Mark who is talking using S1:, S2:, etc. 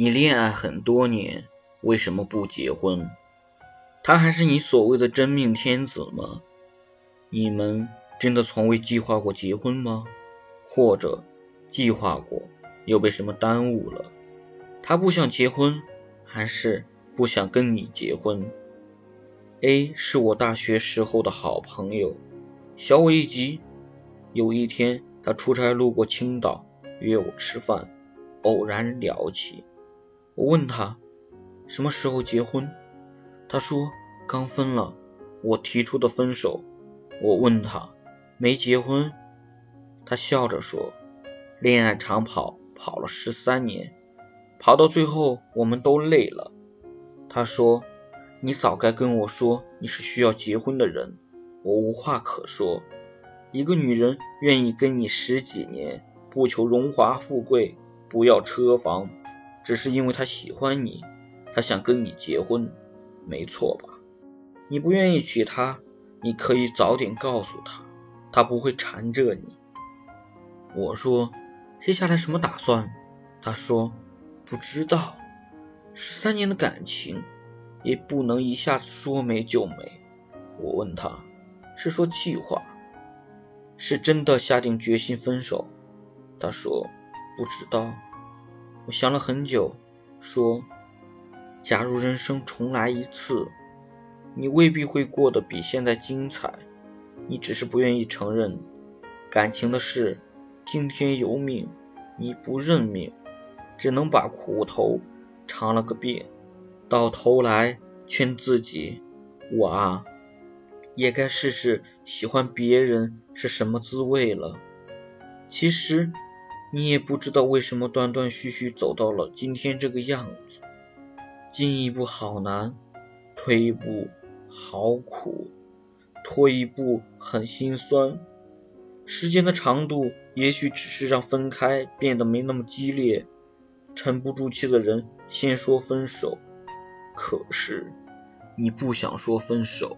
S1: 你恋爱很多年，为什么不结婚？他还是你所谓的真命天子吗？你们真的从未计划过结婚吗？或者计划过，又被什么耽误了？他不想结婚，还是不想跟你结婚？A 是我大学时候的好朋友，小我一级。有一天，他出差路过青岛，约我吃饭，偶然聊起。我问他什么时候结婚，他说刚分了，我提出的分手。我问他没结婚，他笑着说恋爱长跑跑了十三年，跑到最后我们都累了。他说你早该跟我说你是需要结婚的人，我无话可说。一个女人愿意跟你十几年，不求荣华富贵，不要车房，只是因为他喜欢你，他想跟你结婚，没错吧？你不愿意娶她，你可以早点告诉她，她不会缠着你。我说接下来什么打算？他说不知道，十三年的感情也不能一下子说没就没。我问他是说计划。是真的下定决心分手？他说不知道。我想了很久，说：假如人生重来一次，你未必会过得比现在精彩。你只是不愿意承认，感情的事听天由命，你不认命，只能把苦头尝了个遍，到头来劝自己：我啊。也该试试喜欢别人是什么滋味了。其实你也不知道为什么断断续续走到了今天这个样子。进一步好难，退一步好苦，拖一步很心酸。时间的长度也许只是让分开变得没那么激烈。沉不住气的人先说分手，可是你不想说分手。